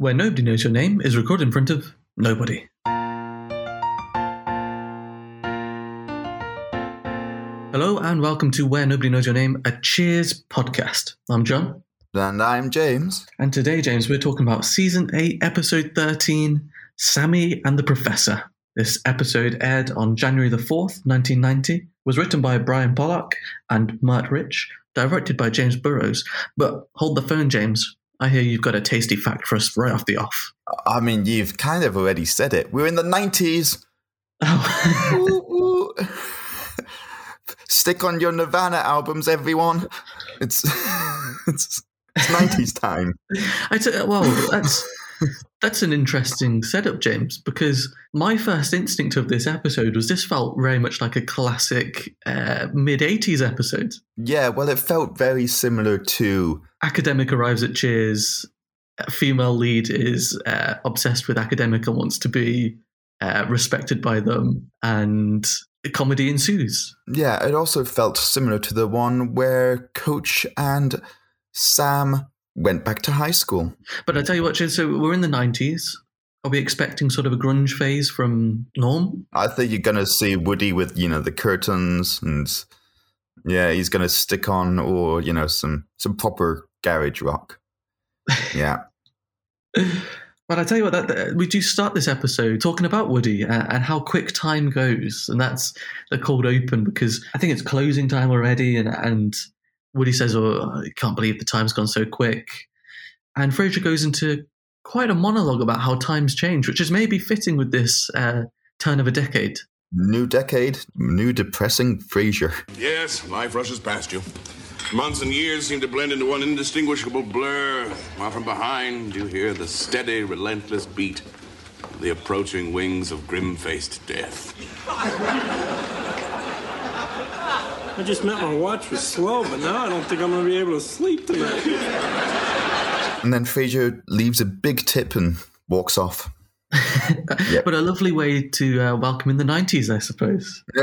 where Nobody Knows Your Name is recorded in front of nobody. Hello and welcome to Where Nobody Knows Your Name, a Cheers podcast. I'm John. And I'm James. And today, James, we're talking about season 8, episode 13 Sammy and the Professor. This episode aired on January the 4th, 1990, was written by Brian Pollack and Mert Rich, directed by James Burrows. But hold the phone, James. I hear you've got a tasty fact for us right off the off. I mean, you've kind of already said it. We're in the 90s. Oh. Ooh, ooh. Stick on your Nirvana albums, everyone. It's it's, it's 90s time. I t- well, that's that's an interesting setup, James, because my first instinct of this episode was this felt very much like a classic uh, mid 80s episode. Yeah, well, it felt very similar to. Academic arrives at Cheers, a female lead is uh, obsessed with academic and wants to be uh, respected by them, and comedy ensues. Yeah, it also felt similar to the one where Coach and Sam went back to high school. But I tell you what, so we're in the 90s. Are we expecting sort of a grunge phase from Norm? I think you're gonna see Woody with you know the curtains and yeah, he's gonna stick on or you know some some proper garage rock. Yeah. But I tell you what, that, that- we do start this episode talking about Woody and, and how quick time goes, and that's the cold open because I think it's closing time already, and and Woody says, "Oh, I can't believe the time's gone so quick," and Frasier goes into quite a monologue about how times change, which is maybe fitting with this uh, turn of a decade. New decade, new depressing Frasier. Yes, life rushes past you. Months and years seem to blend into one indistinguishable blur, while from behind you hear the steady, relentless beat of the approaching wings of grim faced death. I just meant my watch was slow, but now I don't think I'm gonna be able to sleep tonight. And then Frasier leaves a big tip and walks off. But a lovely way to uh, welcome in the 90s, I suppose.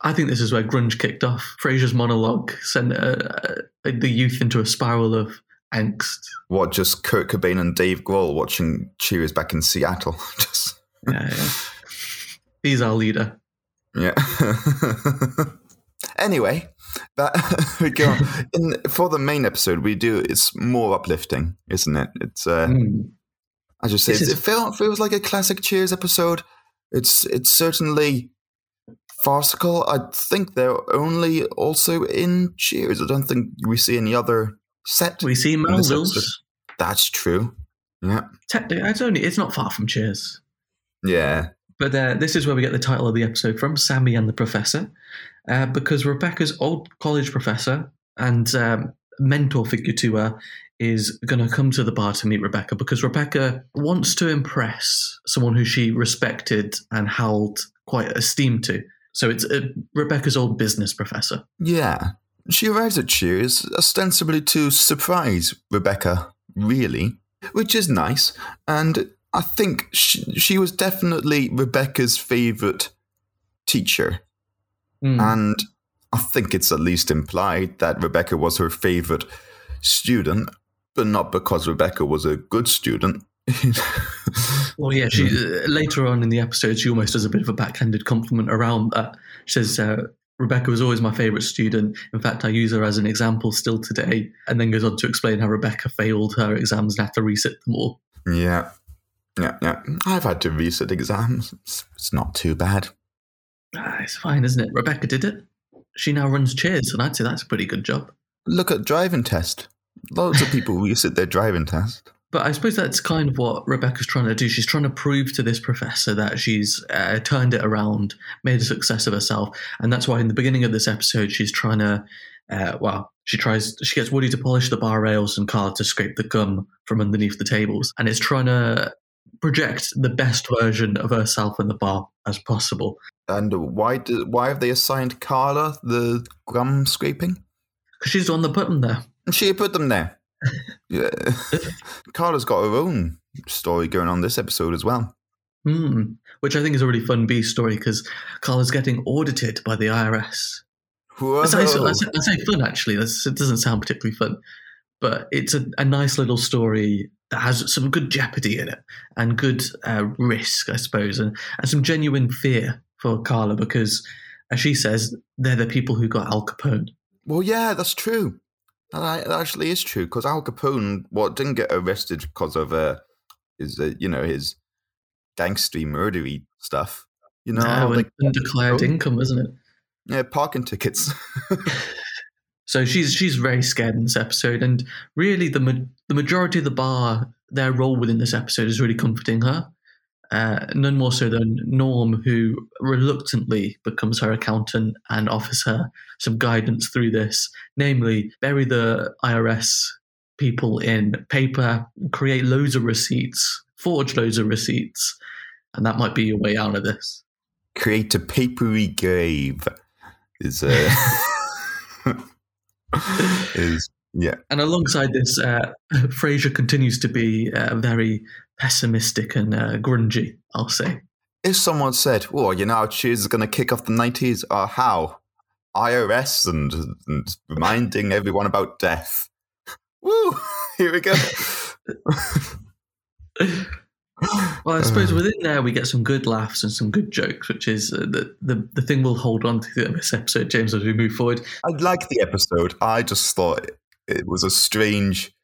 I think this is where grunge kicked off. Frasier's monologue sent uh, uh, the youth into a spiral of angst. what, just Kurt Cobain and Dave Grohl watching Cheers back in Seattle? just, Yeah, yeah. He's our leader. yeah. Anyway, that we go. In, for the main episode, we do it's more uplifting, isn't it? It's uh, Mm. as you say, is- it feel, feels like a classic Cheers episode. It's it's certainly farcical. I think they're only also in Cheers. I don't think we see any other set. We see Melville's. That's true. Yeah, Technically, it's only it's not far from Cheers. yeah. But uh, this is where we get the title of the episode from, Sammy and the Professor, uh, because Rebecca's old college professor and um, mentor figure to her is going to come to the bar to meet Rebecca because Rebecca wants to impress someone who she respected and held quite esteem to. So it's uh, Rebecca's old business professor. Yeah. She arrives at Cheers ostensibly to surprise Rebecca, really, which is nice. And I think she, she was definitely Rebecca's favourite teacher. Mm. And I think it's at least implied that Rebecca was her favourite student, but not because Rebecca was a good student. Well, yeah, she uh, later on in the episode, she almost does a bit of a backhanded compliment around that. She says, uh, Rebecca was always my favourite student. In fact, I use her as an example still today. And then goes on to explain how Rebecca failed her exams and had to resit them all. yeah. Yeah, yeah. I've had to resit exams. It's not too bad. Ah, it's fine, isn't it? Rebecca did it. She now runs Cheers, and I'd say that's a pretty good job. Look at driving test. Loads of people resit their driving test. But I suppose that's kind of what Rebecca's trying to do. She's trying to prove to this professor that she's uh, turned it around, made a success of herself, and that's why in the beginning of this episode she's trying to, uh, well, she tries, she gets Woody to polish the bar rails and Carla to scrape the gum from underneath the tables, and it's trying to project the best version of herself in the bar as possible. And why do, why have they assigned Carla the gum scraping? Because she's the one that put them there. She put them there. yeah. Carla's got her own story going on this episode as well. Hmm. Which I think is a really fun B story because Carla's getting audited by the IRS. Whoa. I say, I say, I say fun actually. That's, it doesn't sound particularly fun, but it's a, a nice little story that has some good jeopardy in it and good uh, risk, I suppose, and, and some genuine fear for Carla because, as she says, they're the people who got Al Capone. Well, yeah, that's true. That actually is true because Al Capone, what didn't get arrested because of uh, his, uh, you know, his gangstery, murdery stuff. You know, no, like undeclared income, isn't it? Yeah, parking tickets. so she's she's very scared in this episode, and really the ma- the majority of the bar, their role within this episode is really comforting her. Uh, none more so than Norm, who reluctantly becomes her accountant and offers her some guidance through this, namely, bury the IRS people in paper, create loads of receipts, forge loads of receipts, and that might be your way out of this. Create a papery grave is uh, is yeah. And alongside this, uh, Frasier continues to be uh, very pessimistic and uh, grungy. I'll say. If someone said, "Well, you know, Cheers is going to kick off the '90s," or uh, how IRS and, and reminding everyone about death. Woo! Here we go. well, I suppose within there we get some good laughs and some good jokes, which is uh, the, the the thing we'll hold on to this episode, James, as we move forward. I like the episode. I just thought it was a strange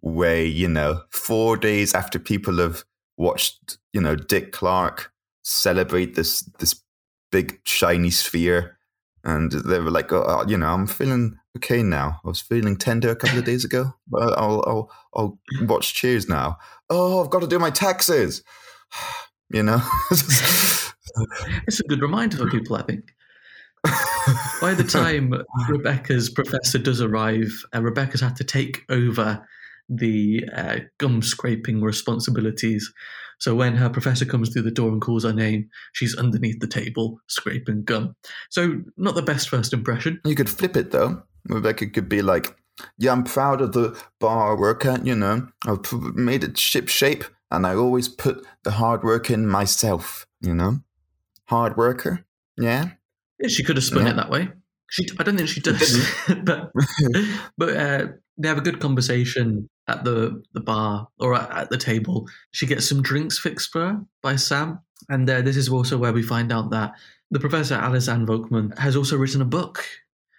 way, you know, four days after people have watched, you know, Dick Clark celebrate this this big shiny sphere, and they were like, oh, you know, I'm feeling okay now. I was feeling tender a couple of days ago, but I'll I'll I'll watch Cheers now. Oh, I've got to do my taxes. You know, it's a good reminder for people. I think. By the time Rebecca's professor does arrive, uh, Rebecca's had to take over the uh, gum scraping responsibilities. So when her professor comes through the door and calls her name, she's underneath the table scraping gum. So not the best first impression. You could flip it though. Rebecca could be like, "Yeah, I'm proud of the bar worker. You know, I've made it ship shape, and I always put the hard work in myself. You know, hard worker. Yeah." Yeah, she could have spun yeah. it that way. She, I don't think she does, but but uh, they have a good conversation at the, the bar or at, at, the table. She gets some drinks fixed for her by Sam. And uh, this is also where we find out that the professor, Alice Ann Volkman, has also written a book,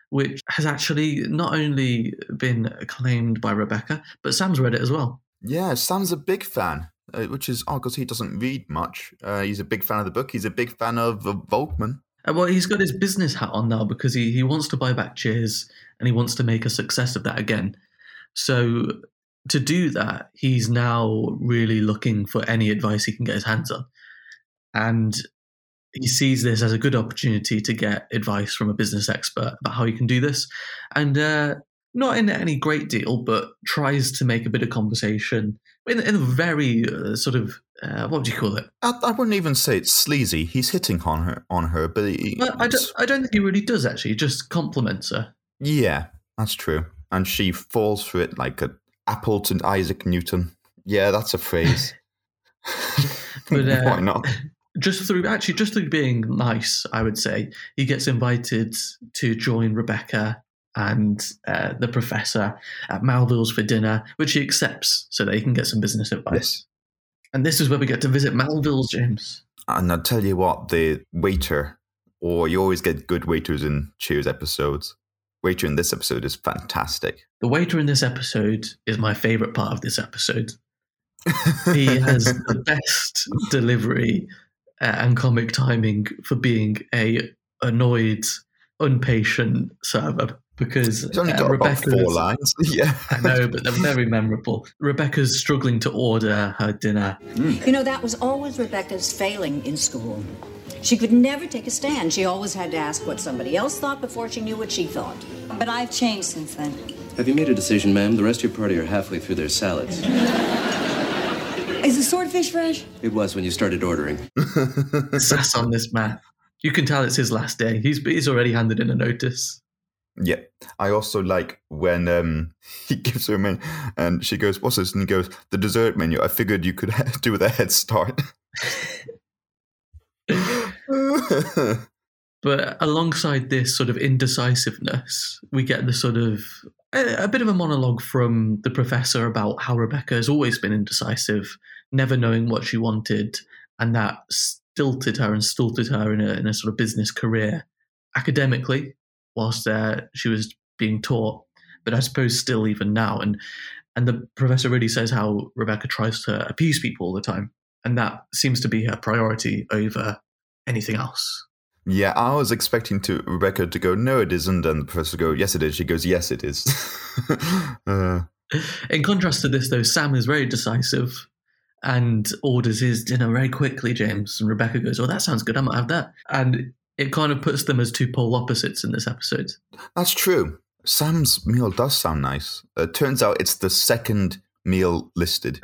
which has actually not only been acclaimed by Rebecca, but Sam's read it as well. Yeah, Sam's a big fan, uh, which is odd because he doesn't read much. Uh, he's a big fan of the book. He's a big fan of, of Volkman. Uh, well, he's got his business hat on now because he, he wants to buy back Cheers and he wants to make a success of that again. So to do that, he's now really looking for any advice he can get his hands on. And he sees this as a good opportunity to get advice from a business expert about how he can do this. And uh, not in any great deal, but tries to make a bit of conversation in, in a very uh, sort of uh, what would you call it? I, I, wouldn't even say it's sleazy. He's hitting on her, on her, but he, well, I don't. I don't think he really does. Actually, he just compliments her. Yeah, that's true, and she falls for it like a apple to Isaac Newton. Yeah, that's a phrase. but uh, why not? Just through actually, just through being nice, I would say he gets invited to join Rebecca and uh, the professor at Melville's for dinner, which he accepts so that he can get some business advice. Yes. And this is where we get to visit Melville's, James. And I'll tell you what, the waiter, or you always get good waiters in Cheers episodes. Waiter in this episode is fantastic. The waiter in this episode is my favorite part of this episode. he has the best delivery uh, and comic timing for being a annoyed, impatient server because it's only uh, got about four lines. yeah, I know, but they're very memorable. Rebecca's struggling to order her dinner. Mm. You know, that was always Rebecca's failing in school. She could never take a stand. She always had to ask what somebody else thought before she knew what she thought. But I've changed since then. Have you made a decision, ma'am? The rest of your party are halfway through their salads. Is the swordfish fresh? It was when you started ordering. Sass on this man. You can tell it's his last day. He's he's already handed in a notice. Yeah. I also like when um, he gives her a menu and she goes, What's this? And he goes, The dessert menu. I figured you could do with a head start. but alongside this sort of indecisiveness, we get the sort of a, a bit of a monologue from the professor about how Rebecca has always been indecisive, never knowing what she wanted, and that stilted her and stulted her in a, in a sort of business career academically, whilst uh, she was being taught. But I suppose still even now, and and the professor really says how Rebecca tries to appease people all the time, and that seems to be her priority over anything else. Yeah, I was expecting to Rebecca to go, no, it isn't, and the professor go, yes, it is. She goes, yes, it is. uh, In contrast to this, though, Sam is very decisive and orders his dinner very quickly, James. And Rebecca goes, Oh, that sounds good. I might have that. And it kind of puts them as two pole opposites in this episode. that's true. Sam's meal does sound nice. It turns out it's the second meal listed.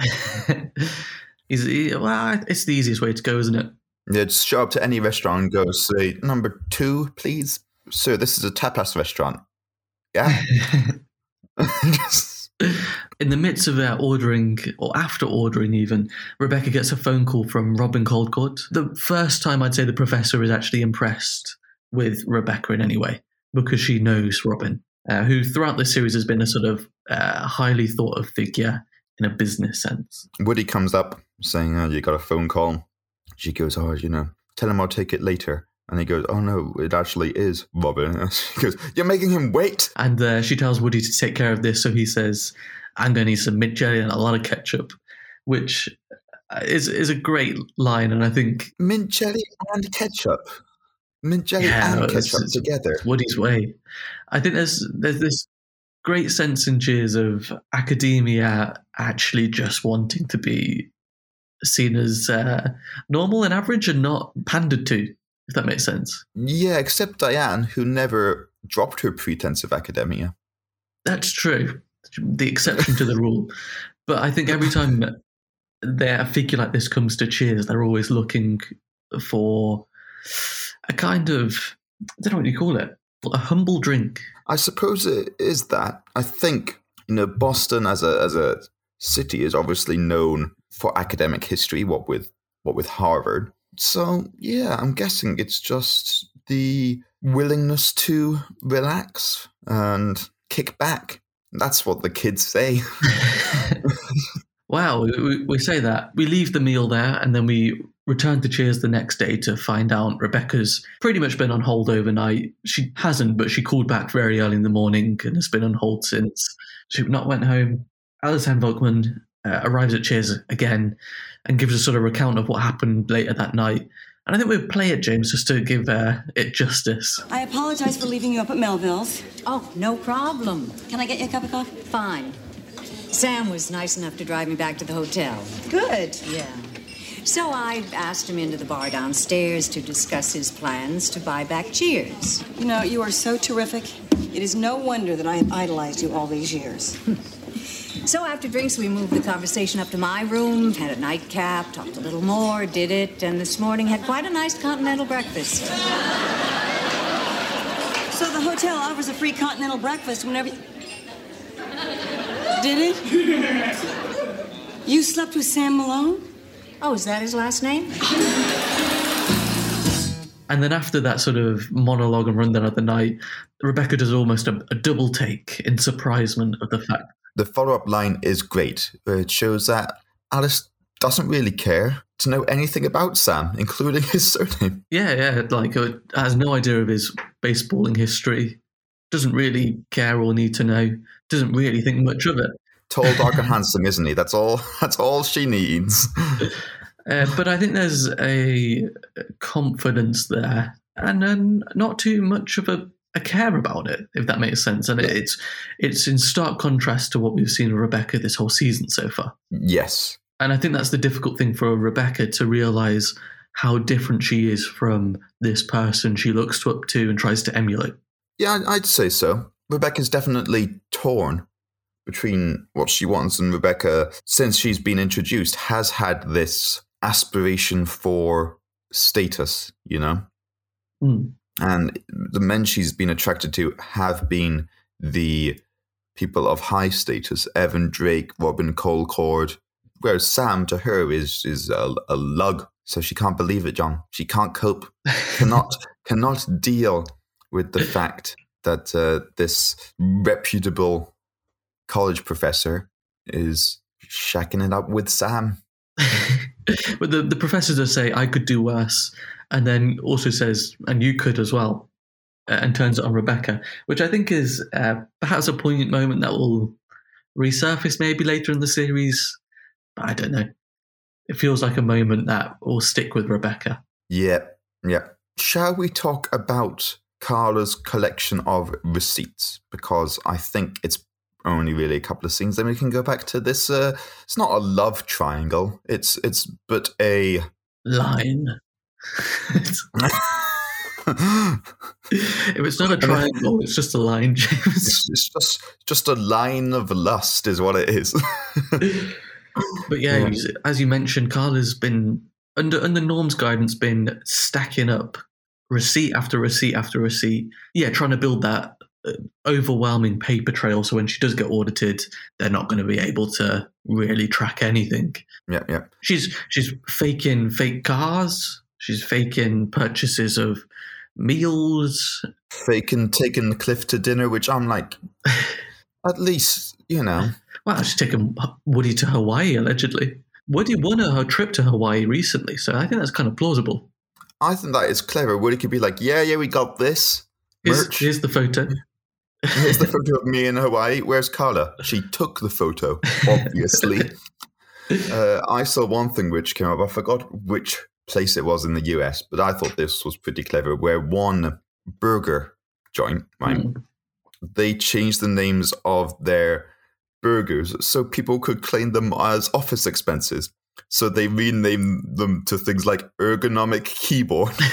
He's, he, well, it's the easiest way to go, isn't it? Yeah, just show up to any restaurant and go, say, number two, please. Sir, this is a tapas restaurant. Yeah. Just- In the midst of their ordering, or after ordering even, Rebecca gets a phone call from Robin Colcord. The first time I'd say the professor is actually impressed with Rebecca in any way, because she knows Robin, uh, who throughout the series has been a sort of uh, highly thought of figure in a business sense. Woody comes up saying, oh, you got a phone call. She goes, oh, you know, tell him I'll take it later. And he goes, oh, no, it actually is Robin. And she goes, you're making him wait. And uh, she tells Woody to take care of this, so he says, I'm going to need some mint jelly and a lot of ketchup, which uh, is, is a great line. And I think Mint jelly and ketchup. Mint jelly Yeah, and it's- ketchup it's- together. Woody's way. I think there's there's this great sense in Cheers of academia actually just wanting to be seen as uh, normal and average and not pandered to, if that makes sense. Yeah, except Diane, who never dropped her pretense of academia. That's true. The exception to the rule. But I think every time a figure like this comes to Cheers, they're always looking for a kind of I don't know what you call it, a humble drink. I suppose it is that. I think you know Boston as a as a city is obviously known for academic history. What with what with Harvard. So yeah, I'm guessing it's just the willingness to relax and kick back. That's what the kids say. Wow, we- we, say that. We leave the meal there and then we return to Cheers the next day to find out Rebecca's pretty much been on hold overnight. She hasn't, but she called back very early in the morning and has been on hold since. She not went home. Alice Ann Volkman uh, arrives at Cheers again and gives a sort of recount of what happened later that night. And I think we'll play it, James, just to give uh, it justice. I apologize for leaving you up at Melville's. Oh, no problem. Can I get you a cup of coffee? Fine. Sam was nice enough to drive me back to the hotel. Good. Yeah. So I asked him into the bar downstairs to discuss his plans to buy back Cheers. You know, you are so terrific. It is no wonder that I have idolized you all these years. So after drinks, we moved the conversation up to my room, had a nightcap, talked a little more, did it, and this morning had quite a nice continental breakfast. So the hotel offers a free continental breakfast whenever. You... Did it? You slept with Sam Malone? Oh, is that his last name? And then after that sort of monologue and rundown of the night, Rebecca does almost a, a double take in surprisement of the fact the follow up line is great. It shows that Alice doesn't really care to know anything about Sam, including his surname. Yeah, yeah, like uh, has no idea of his baseballing history, doesn't really care or need to know, doesn't really think much of it. Tall, dark, and handsome, isn't he? That's all. That's all she needs. Uh, but I think there's a confidence there, and then not too much of a, a care about it, if that makes sense. And it's it's in stark contrast to what we've seen of Rebecca this whole season so far. yes. And I think that's the difficult thing for Rebecca to realize how different she is from this person she looks to up to and tries to emulate. Yeah, I'd say so. Rebecca's definitely torn between what she wants, and Rebecca, since she's been introduced, has had this aspiration for status, you know? Hmm. And the men she's been attracted to have been the people of high status Evan Drake, Robin Colcord, whereas Sam to her is, is a, a lug. So she can't believe it, John. She can't cope, cannot, cannot deal with the fact that uh, this reputable college professor is shacking it up with Sam. but the, the professor does say, I could do worse. And then also says, and you could as well. And turns it on Rebecca, which I think is uh, perhaps a poignant moment that will resurface maybe later in the series. But I don't know. It feels like a moment that will stick with Rebecca. Yeah, yeah. Shall we talk about Carla's collection of receipts? Because I think it's only really a couple of scenes. Then we can go back to this. Uh, it's not a love triangle. It's it's but a Line. if it's not a triangle, it's just a line, James. it's, it's just just a line of lust, is what it is. But yeah, Yeah. as you mentioned, Carla's been under under Norm's guidance, been stacking up receipt after receipt after receipt. Yeah, trying to build that overwhelming paper trail. So when she does get audited, they're not going to be able to really track anything. yeah, yeah. She's she's faking fake cars. She's faking purchases of meals. Faking taking Cliff to dinner, which I'm like, at least you know. Well, she's taken Woody to Hawaii allegedly. Woody won her, trip to Hawaii recently, so I think that's kind of plausible. I think that is clever. Woody could be like, yeah, yeah, we got this. Here's, here's the photo. Here's the photo of me in Hawaii. Where's Carla? She took the photo, obviously. uh, I saw one thing which came up. I forgot which place it was in the US, but I thought this was pretty clever. Where one burger joint, right? Mm. They changed the names of their burgers so people could claim them as office expenses. So they renamed them to things like ergonomic keyboard.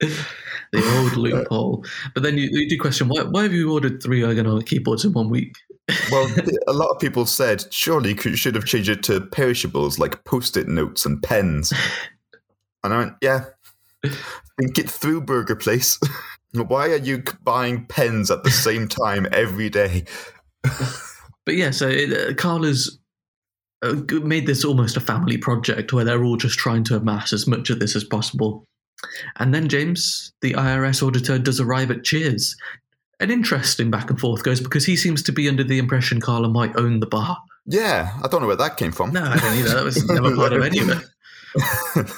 the old loophole. But then you, you do question why, why have you ordered three ergonomic keyboards in one week? Well, a lot of people said surely you should have changed it to perishables like post-it notes and pens. And I went, yeah, think it through, Burger Place. Why are you buying pens at the same time every day? But yeah, so it, uh, Carla's uh, made this almost a family project where they're all just trying to amass as much of this as possible. And then James, the IRS auditor, does arrive at Cheers. An interesting back and forth goes because he seems to be under the impression Carla might own the bar. Yeah, I don't know where that came from. No, I don't either. That was never part of any of it.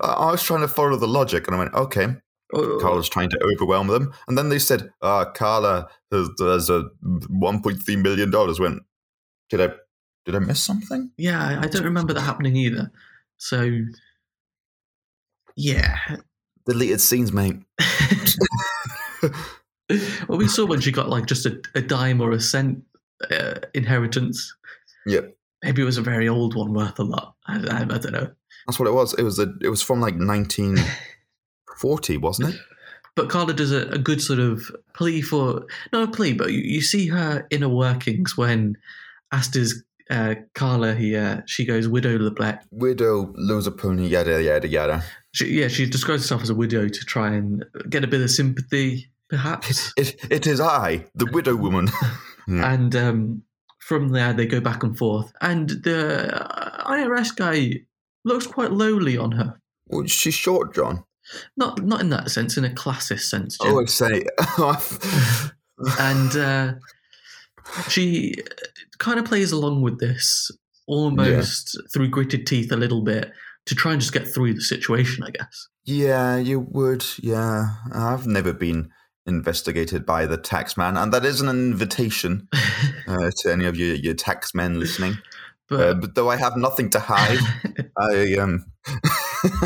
I was trying to follow the logic, and I went, okay, Oh, Carla's trying to overwhelm them. And then they said, uh, Carla has, has a $1.3 million. Went, did I, did I miss something? Yeah, I don't remember that happening either. So, yeah. Deleted scenes, mate. well, we saw when she got like just a, a dime or a cent uh, inheritance. Yep. Maybe it was a very old one worth a lot. I, I, I don't know. That's what it was. It was a, it was from like 1940, wasn't it? But Carla does a, a good sort of plea for, not a plea, but you, you see her inner workings when asked as uh, Carla here, she goes, Widow LeBlanc. Widow, loser pony, yada yada yada. She, yeah, she describes herself as a widow to try and get a bit of sympathy, perhaps. It it is I, the widow woman. Yeah. And um, from there, they go back and forth. And the uh, IRS guy looks quite lowly on her. Well, she's short, John. Not not in that sense, in a classist sense. Jim. Oh, I say. and uh, she kind of plays along with this almost through gritted teeth a little bit to try and just get through the situation, I guess. yeah, you would. Yeah, I've never been investigated by the tax man, and that is an invitation uh, to any of you, your tax men listening. But, Uh, but though I have nothing to hide, I um.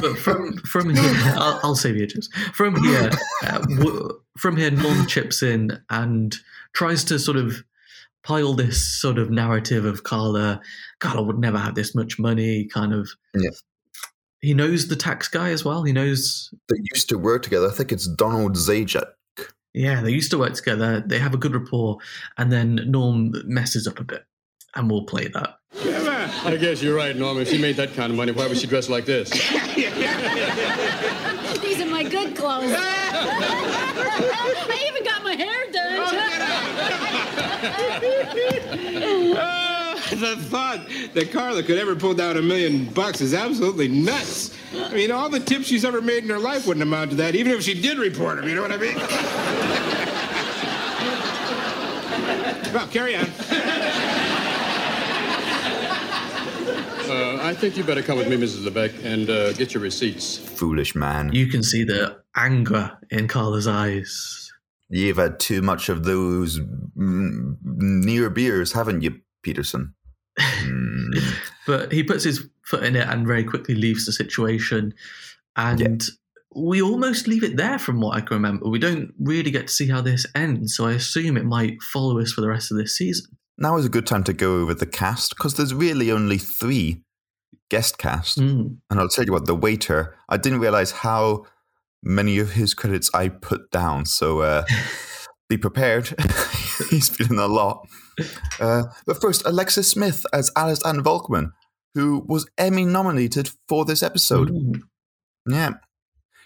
but from from here, I'll, I'll save you just from here. Uh, w- from here, Norm chips in and tries to sort of pile this sort of narrative of Carla. Carla would never have this much money. Kind of. Yeah. He knows the tax guy as well. He knows. They used to work together. I think it's Donald Zajac. Yeah, they used to work together. They have a good rapport, and then Norm messes up a bit, and we'll play that. I guess you're right, Norm. If she made that kind of money, why would she dress like this? These are my good clothes. I even got my hair done. Ah, the thought that Carla could ever pull down a million bucks is absolutely nuts. I mean, all the tips she's ever made in her life wouldn't amount to that, even if she did report them. You know what I mean? Well, carry on. Uh, I think you better come with me, Mrs. Lebec, and uh, get your receipts. Foolish man. You can see the anger in Carla's eyes. You've had too much of those mm, near beers, haven't you, Peterson? Mm. But he puts his foot in it and very quickly leaves the situation. And we almost leave it there from what I can remember. We don't really get to see how this ends, so I assume it might follow us for the rest of this season. now is a good time to go over the cast because there's really only three guest cast. Mm. And I'll tell you what, the waiter, I didn't realize how many of his credits I put down. So uh, be prepared. He's feeling a lot. Uh, but first, Alexis Smith as Alice Ann Volkman, who was Emmy nominated for this episode. Mm. Yeah.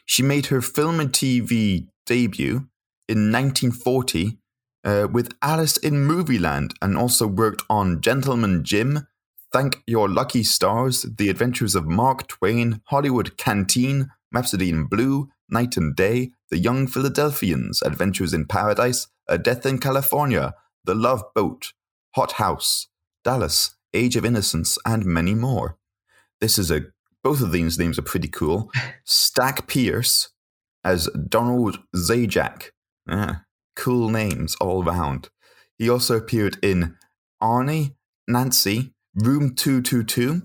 She made her film and TV debut in 1940 uh, with Alice in Movieland and also worked on Gentleman Jim, Thank Your Lucky Stars, The Adventures of Mark Twain, Hollywood Canteen, Rhapsody in Blue, Night and Day, The Young Philadelphians, Adventures in Paradise, A Death in California, The Love Boat, Hot House, Dallas, Age of Innocence, and many more. This is a both of these names are pretty cool. Stack Pierce as Donald Zajac. Ah, cool names all round. He also appeared in Arnie, Nancy, Room 222,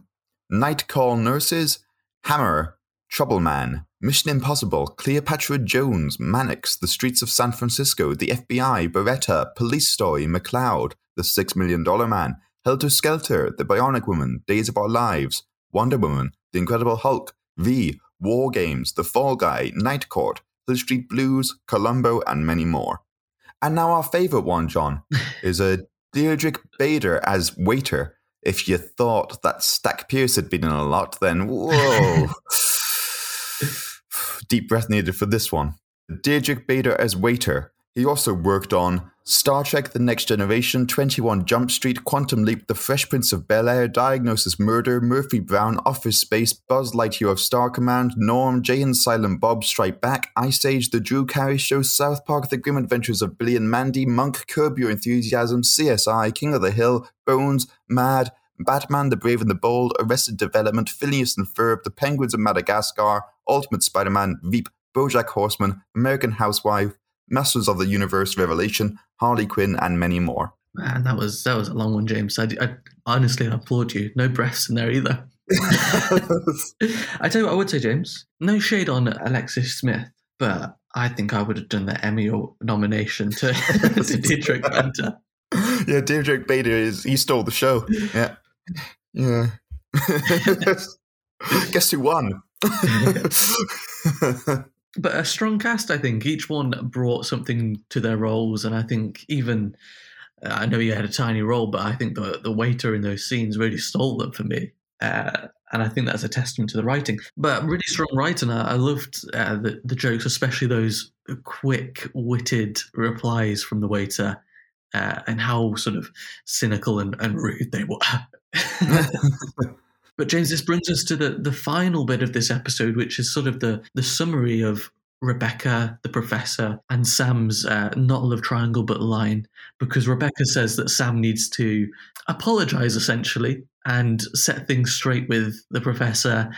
Night Call Nurses, Hammer, Trouble Man, Mission Impossible, Cleopatra Jones, Mannix, The Streets of San Francisco, The FBI, Baretta, Police Story, McCloud, The Six Million Dollar Man, Helter Skelter, The Bionic Woman, Days of Our Lives, Wonder Woman, The Incredible Hulk, V, War Games, The Fall Guy, Night Court, Hill Street Blues, Columbo, and many more. And now our favorite one, John, is a Diedrich Bader as waiter. If you thought that Stack Pierce had been in a lot, then whoa. Deep breath needed for this one. Diedrich Bader as waiter. He also worked on Star Trek The Next Generation, 21 Jump Street, Quantum Leap, The Fresh Prince of Bel Air, Diagnosis Murder, Murphy Brown, Office Space, Buzz Lightyear of Star Command, Norm, Jay and Silent Bob Strike Back, Ice Age, The Drew Carey Show, South Park, The Grim Adventures of Billy and Mandy, Monk, Curb Your Enthusiasm, CSI, King of the Hill, Bones, Mad, Batman, The Brave and the Bold, Arrested Development, Phineas and Ferb, The Penguins of Madagascar, Ultimate Spider Man, Veep, Bojack Horseman, American Housewife, Masters of the Universe Revelation, Harley Quinn, and many more. Man, that was that was a long one, James. I, I honestly applaud you. No breaths in there either. I tell you what, I would say, James. No shade on Alexis Smith, but I think I would have done the Emmy nomination to, to Diedrich Bader. yeah, Diedrich Bader is he stole the show. Yeah. Yeah. Guess who won? but a strong cast, I think. Each one brought something to their roles, and I think even uh, I know you had a tiny role, but I think the the waiter in those scenes really stole them for me. Uh, and I think that's a testament to the writing. But really strong writing. I, I loved uh, the, the jokes, especially those quick witted replies from the waiter uh, and how sort of cynical and, and rude they were. but James, this brings us to the, the final bit of this episode, which is sort of the, the summary of Rebecca, the professor, and Sam's uh, not love triangle but line, because Rebecca says that Sam needs to apologize essentially and set things straight with the professor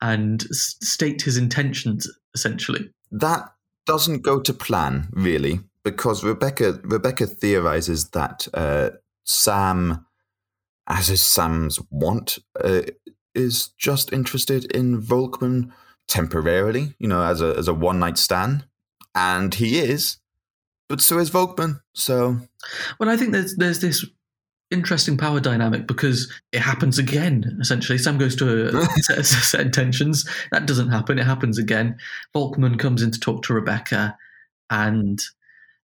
and s- state his intentions essentially. that doesn't go to plan, really, because Rebecca Rebecca theorizes that uh, Sam, as is Sam's want, uh, is just interested in Volkman temporarily, you know, as a as a one night stand, and he is, but so is Volkman. So Well, I think there's there's this interesting power dynamic because it happens again. Essentially, Sam goes to a set, set intentions. That doesn't happen. It happens again. Volkman comes in to talk to Rebecca, and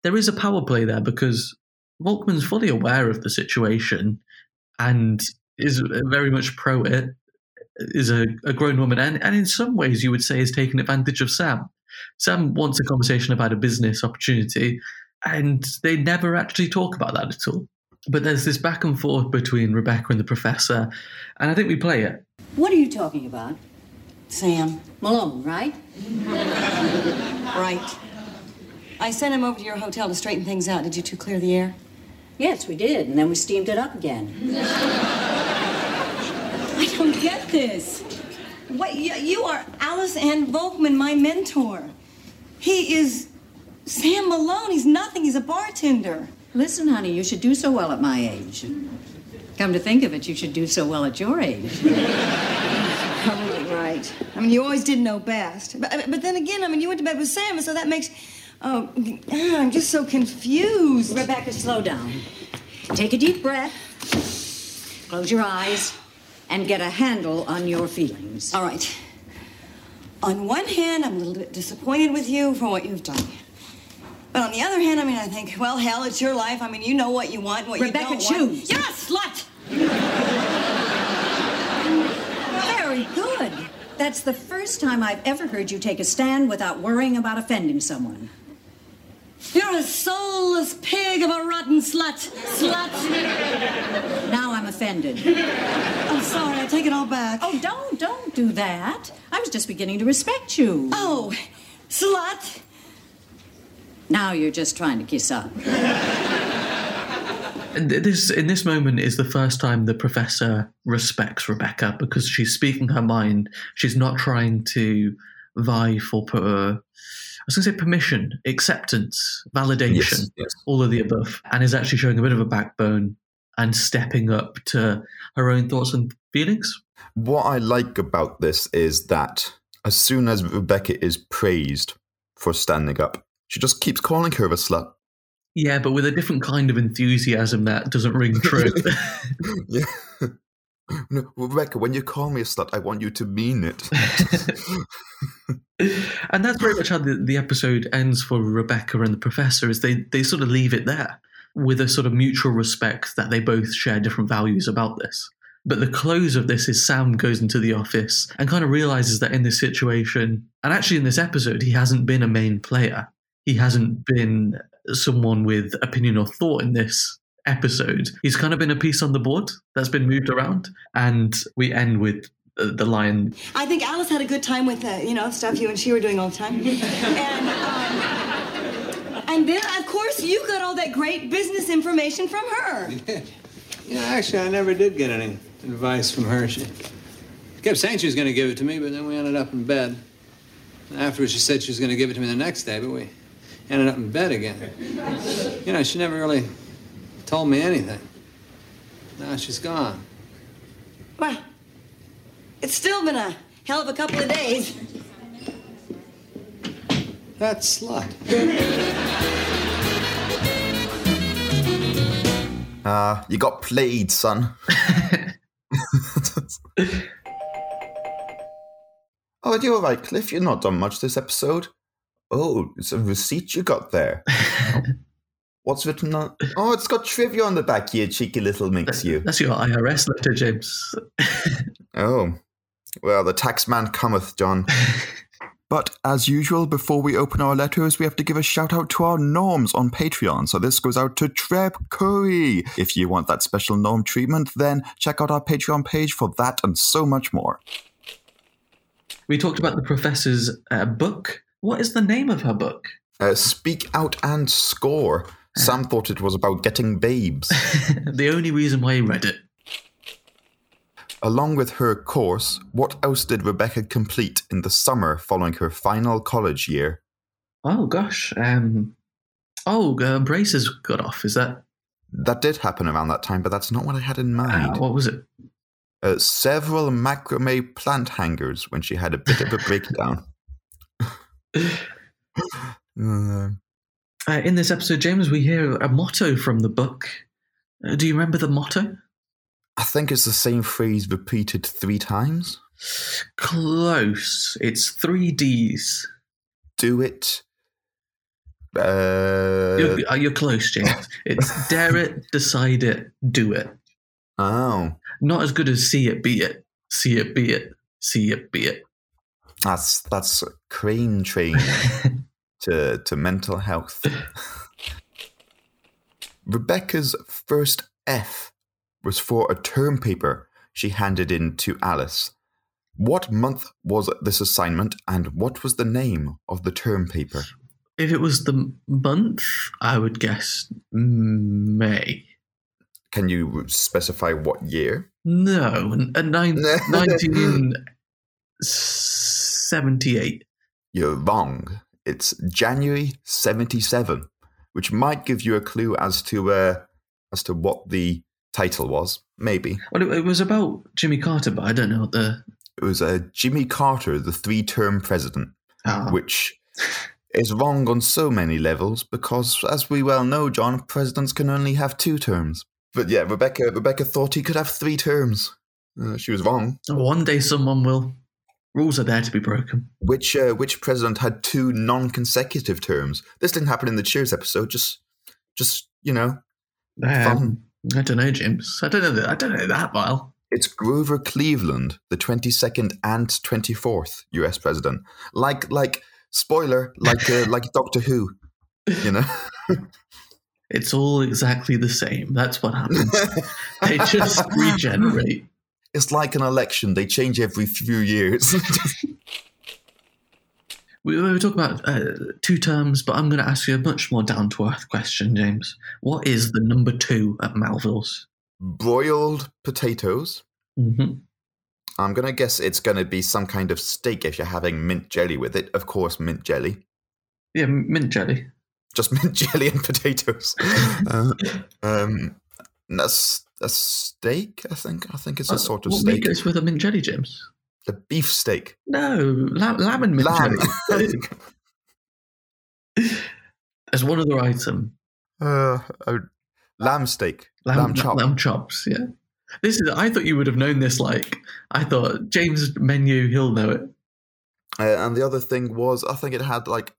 there is a power play there because Volkman's fully aware of the situation and is very much pro it. Is a, a grown woman, and, and in some ways, you would say is taking advantage of Sam. Sam wants a conversation about a business opportunity, and they never actually talk about that at all. But there's this back and forth between Rebecca and the professor, and I think we play it. What are you talking about? Sam. Malone, right? Right. I sent him over to your hotel to straighten things out. Did you two clear the air? Yes, we did, and then we steamed it up again. I don't get this. What, you, you are Alice Ann Volkman, my mentor. He is Sam Malone. He's nothing. He's a bartender. Listen, honey, you should do so well at my age. Come to think of it, you should do so well at your age. Probably right. I mean, you always did know best. But, but then again, I mean, you went to bed with Sam, and so that makes. Oh, ah, I'm just so confused. Rebecca, slow down. Take a deep breath. Close your eyes and get a handle on your feelings. All right. On one hand, I'm a little bit disappointed with you for what you've done. But on the other hand, I mean, I think, well, hell, it's your life. I mean, you know what you want, what Rebecca, you don't want. choose. You're a slut! Very good. That's the first time I've ever heard you take a stand without worrying about offending someone. You're a soulless pig of a rotten slut. Slut! Now I'm offended. I'm sorry, I take it all back. Oh, don't, don't do that. I was just beginning to respect you. Oh, slut! Now you're just trying to kiss up. And this in this moment is the first time the professor respects Rebecca because she's speaking her mind. She's not trying to vie for per, I was going to say permission, acceptance, validation, Yes, yes. all of the above, and is actually showing a bit of a backbone and stepping up to her own thoughts and feelings. What I like about this is that as soon as Rebecca is praised for standing up, she just keeps calling her a slut. Yeah, but with a different kind of enthusiasm that doesn't ring true. yeah. No, Rebecca, when you call me a slut, I want you to mean it. and that's very much how the, the episode ends for Rebecca and the professor is they, they sort of leave it there with a sort of mutual respect that they both share different values about this. But the close of this is Sam goes into the office and kind of realizes that in this situation, and actually in this episode, he hasn't been a main player. He hasn't been someone with opinion or thought in this episode. He's kind of been a piece on the board that's been moved around. And we end with uh, the line I think Alice had a good time with, uh, you know, stuff you and she were doing all the time. and, um, and then, of course, you got all that great business information from her. Yeah, actually, I never did get any advice from her. She kept saying she was going to give it to me, but then we ended up in bed. Afterwards, she said she was going to give it to me the next day, but we ended up in bed again. You know, she never really told me anything. Now she's gone. Well, it's still been a hell of a couple of days. That slut. Ah, you got played, son. oh, you're all right, Cliff. You're not done much this episode. Oh, it's a receipt you got there. What's written on? Oh, it's got trivia on the back. You cheeky little minx, you. That's your IRS letter, James. Oh, well, the tax man cometh, John. But as usual, before we open our letters, we have to give a shout out to our norms on Patreon. So this goes out to Treb Curry. If you want that special norm treatment, then check out our Patreon page for that and so much more. We talked about the professor's uh, book. What is the name of her book? Uh, speak out and score. Sam thought it was about getting babes. the only reason why he read it. Along with her course, what else did Rebecca complete in the summer following her final college year? Oh gosh. Um, oh, uh, braces got off. Is that That did happen around that time, but that's not what I had in uh, mind. what was it? uh, several macrame plant hangers when she had a bit of a breakdown. Uh, in this episode, James, we hear a motto from the book. Uh, do you remember the motto? I think it's the same phrase repeated three times. Close. It's three D's. Do it. Uh, You're, uh, you're close, James. It's dare it, decide it, do it. oh, Not as good as see it, be it. See it, be it. See it, be it. that's that's crane train to to mental health. Rebecca's first F was for a term paper she handed in to Alice. What month was this assignment, and what was the name of the term paper? If it was the month, I would guess May. Can you specify what year? No, a uh, nine, 1978. You're wrong. It's January 77, which might give you a clue as to uh, as to what the title was. Maybe. Well, it, it was about Jimmy Carter, but I don't know what the. It was uh, Jimmy Carter, the three term president, Ah. which is wrong on so many levels because, as we well know, John, presidents can only have two terms. But yeah, Rebecca Rebecca thought he could have three terms. Uh, she was wrong. One day someone will. Rules are there to be broken. Which uh, which president had two non-consecutive terms? This didn't happen in the Cheers episode. Just just you know, Um, I don't know, James. I don't know that. I don't know that well. It's Grover Cleveland, the 22nd and 24th US president. Like like spoiler, like uh, like Doctor Who, you know. It's all exactly the same. That's what happens. they just regenerate. It's like an election; they change every few years. We we were talking about uh, two terms, but I'm going to ask you a much more down to earth question, James. What is the number two at Melville's? Broiled potatoes. hmm I'm gonna guess it's gonna be some kind of steak if you're having mint jelly with it. Of course, mint jelly. Yeah, mint jelly. Just mint jelly and potatoes. uh, um, that's a steak. I think. I think it's a sort of Uh, what steak. goes with a mint jelly, James? A beef steak. No, lamb, lamb and mint Lamb. jelly. As one other item, uh, uh, lamb steak. lamb, Lamb, chop. lamb chops. Yeah, this is. I thought you would have known this. Like, I thought James menu, he'll know it. Uh, and the other thing was, I think it had like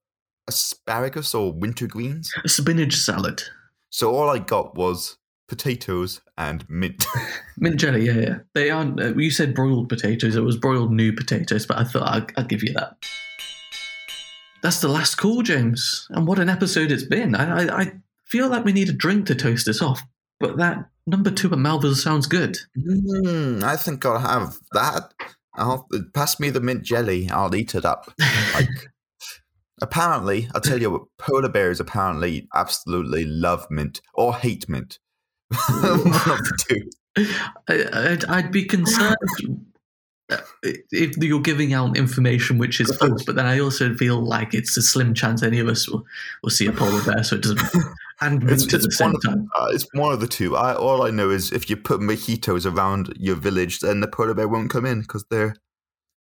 asparagus or winter greens. A spinach salad, So all I got was potatoes and mint. mint jelly. Yeah, yeah. They aren't. Uh, you said broiled potatoes. It was broiled new potatoes, but I thought I'd, I'd give you that. That's the last call, James. And what an episode it's been. I, I, I feel like we need a drink to toast us off. But that number two at Melville sounds good. Mm, I think I'll have that. I'll pass me the mint jelly. I'll eat it up. Like, apparently, I'll tell you what. Polar bears apparently absolutely love mint or hate mint. One of the two. I, I'd, I'd be concerned uh, if you're giving out information which is false, but then I also feel like it's a slim chance any of us will, will see a polar bear, so it doesn't. And It's, mint at the it's, same one, time. uh, it's one of the two. I, all I know is if you put mojitos around your village, then the polar bear won't come in because they're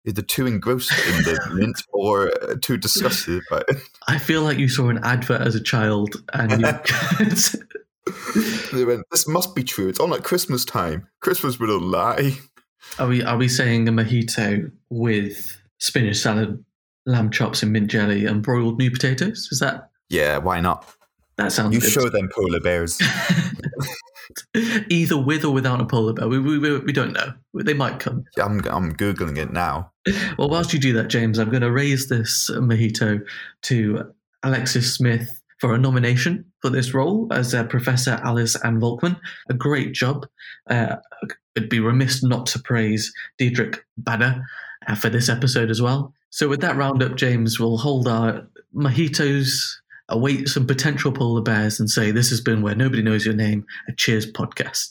either too engrossed in the mint or uh, too disgusted by it. I feel like you saw an advert as a child, and you, They went, this must be true. It's on at Christmas time. Christmas will lie. are we are we saying a mojito with spinach salad, lamb chops, and mint jelly, and broiled new potatoes? Is that Yeah, why not? that sounds You good? show them polar bears. Either with or without a polar bear, we, we, we we don't know. They might come. I'm, I'm Googling it now. Well, whilst you do that, James, I'm going to raise this mojito to Alexis Smith for a nomination for this role as uh, Professor Alice Ann Volkman. A great job. Uh, it'd be remiss not to praise Diedrich Bader uh, for this episode as well. So, with that roundup, James, we'll hold our mojitos, await some potential polar bears, and say this has been Where Nobody Knows Your Name, a Cheers podcast.